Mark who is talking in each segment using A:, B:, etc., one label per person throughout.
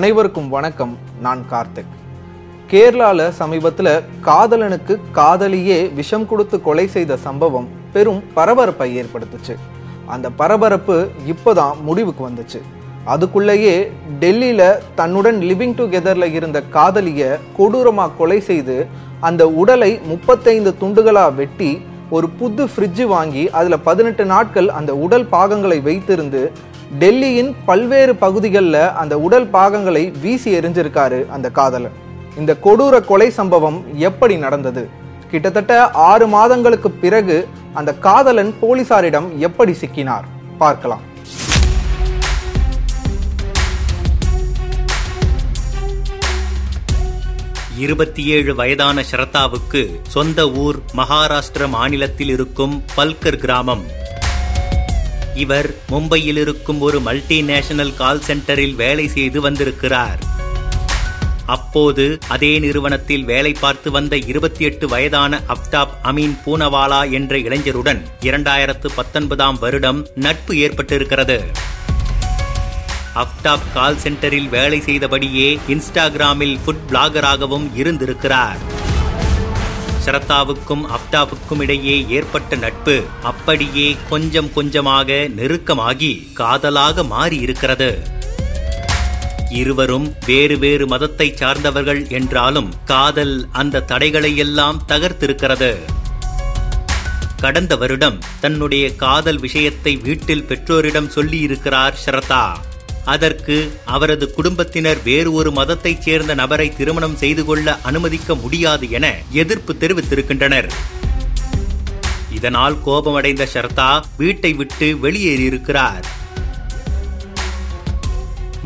A: அனைவருக்கும் வணக்கம். நான் கார்த்திக். கேரளால சமீபத்துல காதலனுக்கு காதலியே விஷம் கொடுத்து கொலை செய்த சம்பவம் பெரும் பரபரப்பை ஏற்படுத்துச்சு. அந்த பரபரப்பு இப்போதான் முடிவுக்கு வந்துச்சு. அதுக்குள்ளேயே டெல்லியில தன்னுடன் லிவிங் டுகெதர்ல இருந்த காதலிய கொடூரமா கொலை செய்து அந்த உடலை முப்பத்தைந்து துண்டுகளா வெட்டி ஒரு புது ஃப்ரிட்ஜு வாங்கி அதில் பதினெட்டு நாட்கள் அந்த உடல் பாகங்களை வைத்திருந்து டெல்லியின் பல்வேறு பகுதிகளில் அந்த உடல் பாகங்களை வீசி எறிஞ்சிருக்காரு அந்த காதலன். இந்த கொடூர கொலை சம்பவம் எப்படி நடந்தது? கிட்டத்தட்ட ஆறு மாதங்களுக்கு பிறகு அந்த காதலன் போலீசாரிடம் எப்படி சிக்கினார்? பார்க்கலாம்.
B: இருபத்தி ஏழு வயதான ஷரதாவுக்கு சொந்த ஊர் மகாராஷ்டிர மாநிலத்தில் இருக்கும் பல்கர் கிராமம். இவர் மும்பையில் இருக்கும் ஒரு மல்டிநேஷனல் கால் சென்டரில் வேலை செய்து வந்திருக்கிறார். அப்போது அதே நிறுவனத்தில் வேலை பார்த்து வந்த இருபத்தி எட்டு வயதான அப்தாப் அமீன் பூனவாலா என்ற இளைஞருடன் இரண்டாயிரத்து பத்தொன்பதாம் வருடம் நட்பு ஏற்பட்டிருக்கிறது. அப்டாப் கால் சென்டரில் வேலை செய்தபடியே இன்ஸ்டாகிராமில் ஃபுட் பிளாகராகவும் இருந்திருக்கிறார். ஷரத்தாவுக்கும் அப்டாவுக்கும் இடையே ஏற்பட்ட நட்பு அப்படியே கொஞ்சம் கொஞ்சமாக நெருக்கமாகி காதலாக மாறியிருக்கிறது. இருவரும் வேறு வேறு மதத்தை சார்ந்தவர்கள் என்றாலும் காதல் அந்த தடைகளை எல்லாம் தகர்த்திருக்கிறது. கடந்த வருடம் தன்னுடைய காதல் விஷயத்தை வீட்டில் பெற்றோரிடம் சொல்லியிருக்கிறார் ஷரதா அதற்கு அவரது குடும்பத்தினர் வேறு ஒரு மதத்தைச் சேர்ந்த நபரை திருமணம் செய்து கொள்ள அனுமதிக்க முடியாது என எதிர்ப்பு தெரிவித்திருக்கின்றனர். இதனால் கோபமடைந்த ஷர்தா வீட்டை விட்டு வெளியேறியிருக்கிறார்.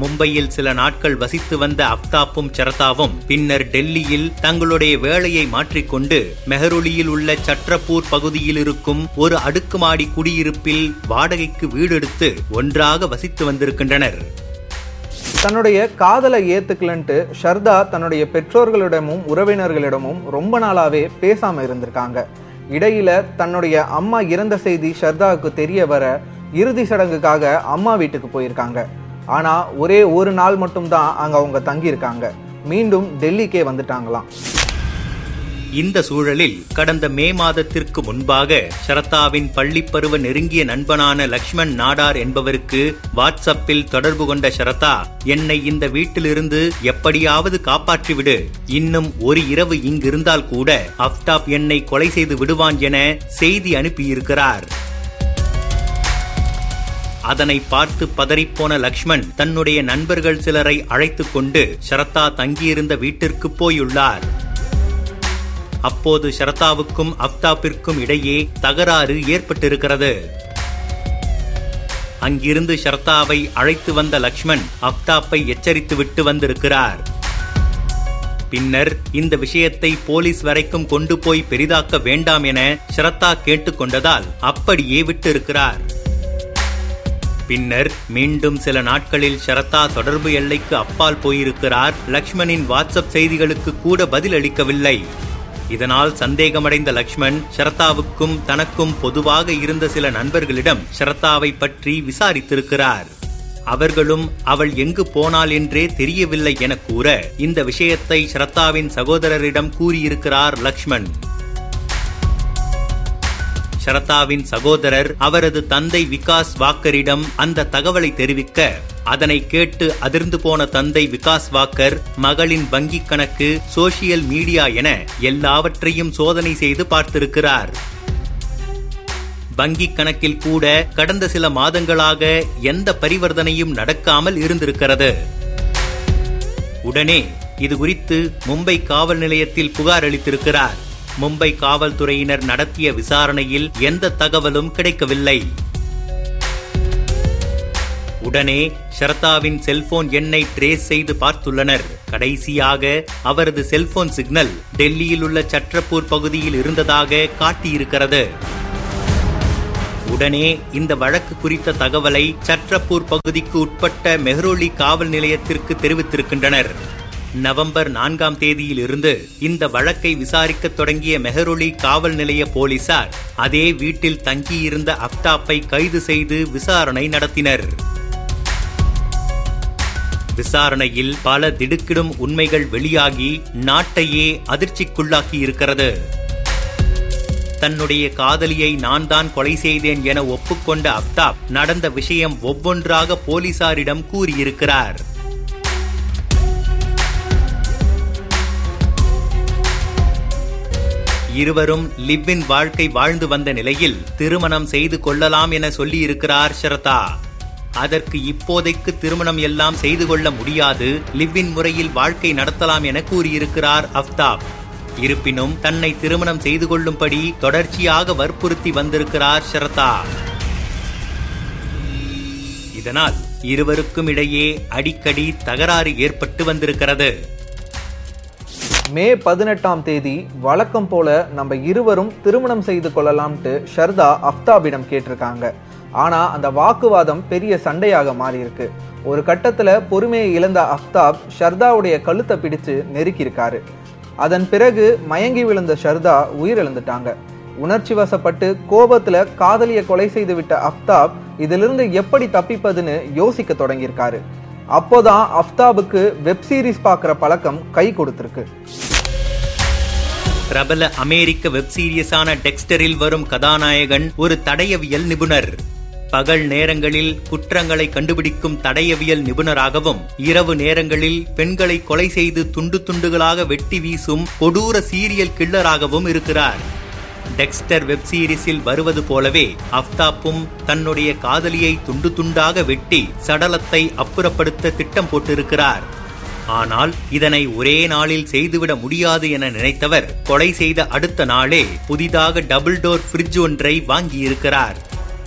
B: மும்பையில் சில நாட்கள் வசித்து வந்த அப்தாப்பும் சரதாவும் பின்னர் டெல்லியில் தங்களுடைய வேலையை மாற்றிக்கொண்டு மெஹருலியில் உள்ள சற்றப்பூர் பகுதியில் இருக்கும் ஒரு அடுக்குமாடி குடியிருப்பில் வாடகைக்கு வீடெடுத்து ஒன்றாக வசித்து வந்திருக்கின்றனர்.
A: தன்னுடைய காதலை ஏத்துக்கலன்ட்டு ஷர்தா தன்னுடைய பெற்றோர்களிடமும் உறவினர்களிடமும் ரொம்ப நாளாவே பேசாம இருந்திருக்காங்க. இடையில தன்னுடைய அம்மா இறந்த செய்தி ஷர்தாவுக்கு தெரிய வர இறுதி சடங்குக்காக அம்மா வீட்டுக்கு போயிருக்காங்க. ஆனால் ஒரே ஒரு நாள் மட்டும்தான் அங்கே அவங்க தங்கியிருக்காங்க. மீண்டும் டெல்லிக்கே வந்துட்டாங்களாம்.
B: இந்த சூழலில் கடந்த மே மாதத்திற்கு முன்பாக ஷரத்தாவின் பள்ளிப்பருவ நெருங்கிய நண்பனான லக்ஷ்மண் நாடார் என்பவருக்கு வாட்ஸ்அப்பில் தொடர்பு கொண்ட ஷரதா என்னை இந்த வீட்டிலிருந்து எப்படியாவது காப்பாற்றிவிடு. இன்னும் ஒரு இரவு இங்கிருந்தால் கூட அப்டாப் என்னை கொலை செய்து விடுவான் என செய்தி அனுப்பியிருக்கிறார். அதனை பார்த்து பதறிப்போன லக்ஷ்மண் தன்னுடைய நண்பர்கள் சிலரை அழைத்துக் கொண்டு ஷரத்தா தங்கியிருந்த வீட்டிற்கு போயுள்ளார். அப்போது ஷரதாவுக்கும் அப்தாப்பிற்கும் இடையே தகராறு ஏற்பட்டிருக்கிறது. அங்கிருந்து ஷரதாவை அழைத்து வந்த லக்ஷ்மண் அப்தாப்பை எச்சரித்து விட்டு வந்திருக்கிறார். பின்னர் இந்த விஷயத்தை போலீஸ் வரைக்கும் கொண்டு போய் பெரிதாக்க வேண்டாம் என ஷரத்தா கேட்டுக்கொண்டதால் அப்படியே விட்டிருக்கிறார். பின்னர் மீண்டும் சில நாட்களில் ஷரத்தா தொடர்பு எல்லைக்கு அப்பால் போயிருக்கிறார். லக்ஷ்மணின் வாட்ஸ்அப் செய்திகளுக்கு கூட பதில் அளிக்கவில்லை. இதனால் சந்தேகமடைந்த லக்ஷ்மண் ஷரத்தாவுக்கும் தனக்கும் பொதுவாக இருந்த சில நண்பர்களிடம் ஷரத்தாவை பற்றி விசாரித்திருக்கிறார். அவர்களும் அவள் எங்கு போனாள் என்றே தெரியவில்லை என கூற இந்த விஷயத்தை ஷரத்தாவின் சகோதரரிடம் கூறியிருக்கிறார் லக்ஷ்மண். சரதாவின் சகோதரர் அவரது தந்தை விகாஸ் வாக்கரிடம் அந்த தகவலை தெரிவிக்க அதனை கேட்டு அதிர்ந்து போன தந்தை விகாஸ் வாக்கர் மகளின் வங்கிக் கணக்கு சோசியல் மீடியா என எல்லாவற்றையும் சோதனை செய்து பார்த்திருக்கிறார். வங்கிக் கணக்கில் கூட கடந்த சில மாதங்களாக எந்த பரிவர்த்தனையும் நடக்காமல் இருந்திருக்கிறது. உடனே இது குறித்து மும்பை காவல் நிலையத்தில் புகார் அளித்திருக்கிறார். மும்பை காவல்துறையினர் நடத்திய விசாரணையில் எந்த தகவலும் கிடைக்கவில்லை. உடனே ஷரதாவின் செல்போன் எண்ணை ட்ரேஸ் செய்து பார்த்துள்ளனர். கடைசியாக அவரது செல்போன் சிக்னல் டெல்லியில் உள்ள சற்றப்பூர் பகுதியில் இருந்ததாக காட்டியிருக்கிறது. உடனே இந்த வழக்கு குறித்த தகவலை சற்றப்பூர் பகுதிக்கு உட்பட்ட மெஹ்ரோலி காவல் நிலையத்திற்கு தெரிவித்திருக்கின்றனர். நவம்பர் நான்காம் தேதியில் இருந்து இந்த வழக்கை விசாரிக்க தொடங்கிய மெஹரோலி காவல் நிலைய போலீசார் அதே வீட்டில் தங்கியிருந்த அப்தாப்பை கைது செய்து விசாரணை நடத்தினர். விசாரணையில் பல திடுக்கிடும் உண்மைகள் வெளியாகி நாட்டையே அதிர்ச்சிக்குள்ளாக்கி இருக்கிறது தன்னுடைய காதலியை நான் தான் கொலை செய்தேன் என ஒப்புக்கொண்ட அப்தாப் நடந்த விஷயம் ஒவ்வொன்றாக போலீசாரிடம் கூறியிருக்கிறார். இருவரும் லிவ்வின் வாழ்க்கை வாழ்ந்து வந்த நிலையில் திருமணம் செய்து கொள்ளலாம் என சொல்லியிருக்கிறார் ஷரதா. அதற்கு இப்போதைக்கு திருமணம் எல்லாம் செய்து கொள்ள முடியாது லிவ்வின் முறையில் வாழ்க்கை நடத்தலாம் என கூறியிருக்கிறார் அஃப்தாப். இருப்பினும் தன்னை திருமணம் செய்து கொள்ளும்படி தொடர்ச்சியாக வற்புறுத்தி வந்திருக்கிறார் ஷரதா. இதனால் இருவருக்கும் இடையே அடிக்கடி தகராறு ஏற்பட்டு வந்திருக்கிறது.
A: மே பதினெட்டாம் தேதி வழக்கம் போல நம்ம இருவரும் திருமணம் செய்து கொள்ளலாம்ட்டு ஷர்தா அஃப்தாபிடம் கேட்டிருக்காங்க. ஆனா அந்த வாக்குவாதம் பெரிய சண்டையாக மாறியிருக்கு. ஒரு கட்டத்துல பொறுமையை இழந்த அஃப்தாப் ஷர்தாவுடைய கழுத்தை பிடிச்சு நெருக்கியிருக்காரு. அதன் பிறகு மயங்கி விழுந்த ஷர்தா உயிரிழந்துட்டாங்க. உணர்ச்சி வசப்பட்டு கோபத்துல காதலிய கொலை செய்து விட்ட அஃப்தாப் இதிலிருந்து எப்படி தப்பிப்பதுன்னு யோசிக்க தொடங்கியிருக்காரு. அப்போதான் அஃப்தாபுக்கு வெப் சீரிஸ் பார்க்குற பழக்கம் கை கொடுத்திருக்கு.
B: பிரபல அமெரிக்க வெப் சீரியஸான டெக்ஸ்டரில் வரும் கதாநாயகன் ஒரு தடயவியல் நிபுணர். பகல் நேரங்களில் குற்றங்களை கண்டுபிடிக்கும் தடயவியல் நிபுணராகவும் இரவு நேரங்களில் பெண்களை கொலை செய்து துண்டு துண்டுகளாக வெட்டி வீசும் கொடூர சீரியல் கில்லராகவும் இருக்கிறார். டெக்ஸ்டர் வெப் சீரிஸில் வருவது போலவே அஃப்தாப்பும் தன்னுடைய காதலியை துண்டு துண்டாக வெட்டி சடலத்தை அப்புறப்படுத்த திட்டம் போட்டிருக்கிறார். ஆனால் இதனை ஒரே நாளில் செய்துவிட முடியாது என நினைத்தவர் கொலை செய்த அடுத்த நாளே புதிதாக டபுள் டோர் ஃப்ரிட்ஜ் ஒன்றை வாங்கியிருக்கிறார்.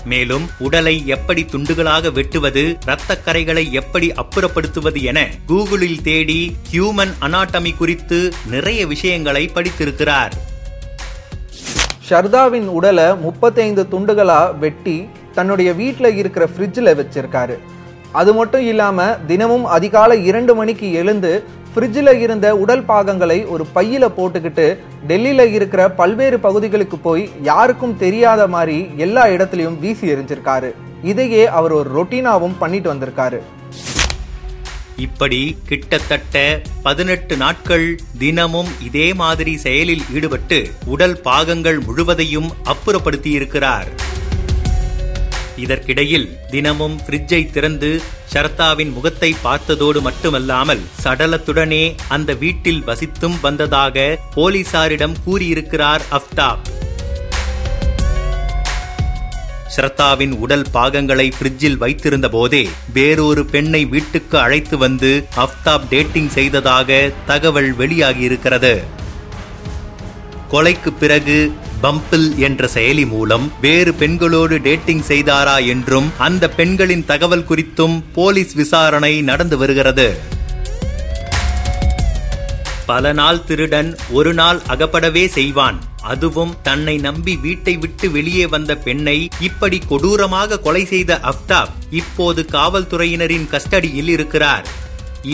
B: மேலும் உடலை எப்படி துண்டுகளாக வெட்டுவது இரத்த கரைகளை எப்படி அப்புறப்படுத்துவது என கூகுளில் தேடி ஹியூமன் அனாட்டமி குறித்து நிறைய விஷயங்களை படித்திருக்கிறார்.
A: ஷர்தாவின் உடலை முப்பத்தைந்து துண்டுகளா வெட்டி தன்னுடைய வீட்டில் இருக்கிற ஃப்ரிட்ஜில் வச்சிருக்காரு. அது மட்டும் இல்லாம தினமும் அதிகாலை இரண்டு மணிக்கு எழுந்து ஃப்ரிட்ஜில் இருந்த உடல் பாகங்களை ஒரு பையில போட்டுக்கிட்டு டெல்லியில இருக்கிற பல்வேறு பகுதிகளுக்கு போய் யாருக்கும் தெரியாத மாதிரி எல்லா இடத்துலையும் வீசி எறிஞ்சிருக்காரு இதையே அவர் ஒரு ரொட்டீனாவும் பண்ணிட்டு வந்திருக்காரு.
B: இப்படி கிட்டத்தட்ட பதினெட்டு நாட்கள் தினமும் இதே மாதிரி செயலில் ஈடுபட்டு உடல் பாகங்கள் முழுவதையும் அப்புறப்படுத்தியிருக்கிறார். இதற்கிடையில் தினமும் ஃப்ரிட்ஜை திறந்து ஷரத்தாவின் முகத்தை பார்த்ததோடு மட்டுமல்லாமல் சடலத்துடனே அந்த வீட்டில் வசித்தும் வந்ததாக போலீசாரிடம் கூறியிருக்கிறார் அஃப்தாப். ஸ்ரத்தாவின் உடல் பாகங்களை பிரிட்ஜில் வைத்திருந்த போதே வேறொரு பெண்ணை வீட்டுக்கு அழைத்து வந்து அஃப்தாப் டேட்டிங் செய்ததாக தகவல் வெளியாகியிருக்கிறது. கொலைக்கு பிறகு பம்பிள் என்ற செயலி மூலம் வேறு பெண்களோடு டேட்டிங் செய்தாரா என்றும் அந்த பெண்களின் தகவல் குறித்தும் போலீஸ் விசாரணை நடந்து வருகிறது. பல நாள் திருடன் ஒரு நாள் அகப்படவே செய்வான். அதுவும் தன்னை நம்பி வீட்டை விட்டு வெளியே வந்த பெண்ணை இப்படி கொடூரமாக கொலை செய்த அஃப்தாப் இப்போது காவல்துறையினரின் கஸ்டடியில் இருக்கிறார்.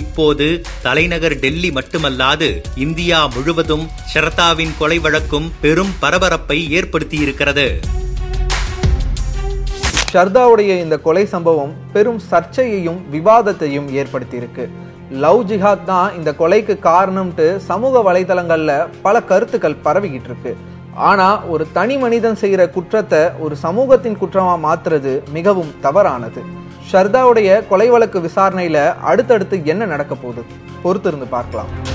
B: இப்போது தலைநகர் டெல்லி மட்டுமல்லாது இந்தியா முழுவதும் ஷரதாவின் கொலை வழக்கும் பெரும் பரபரப்பை ஏற்படுத்தியிருக்கிறது.
A: ஷர்தாவுடைய இந்த கொலை சம்பவம் பெரும் சர்ச்சையையும் விவாதத்தையும் ஏற்படுத்தியிருக்கு. லவ் ஜிஹாத் தான் இந்த கொலைக்கு காரணம்ட்டு சமூக வலைதளங்கள்ல பல கருத்துக்கள் பரவிக்கிட்டு இருக்கு. ஆனா ஒரு தனி மனிதன் செய்கிற குற்றத்தை ஒரு சமூகத்தின் குற்றமா மாத்துறது மிகவும் தவறானது. ஷர்தாவுடைய கொலை வழக்கு விசாரணையில அடுத்தடுத்து என்ன நடக்க போகுது? பொறுத்திருந்து பார்க்கலாம்.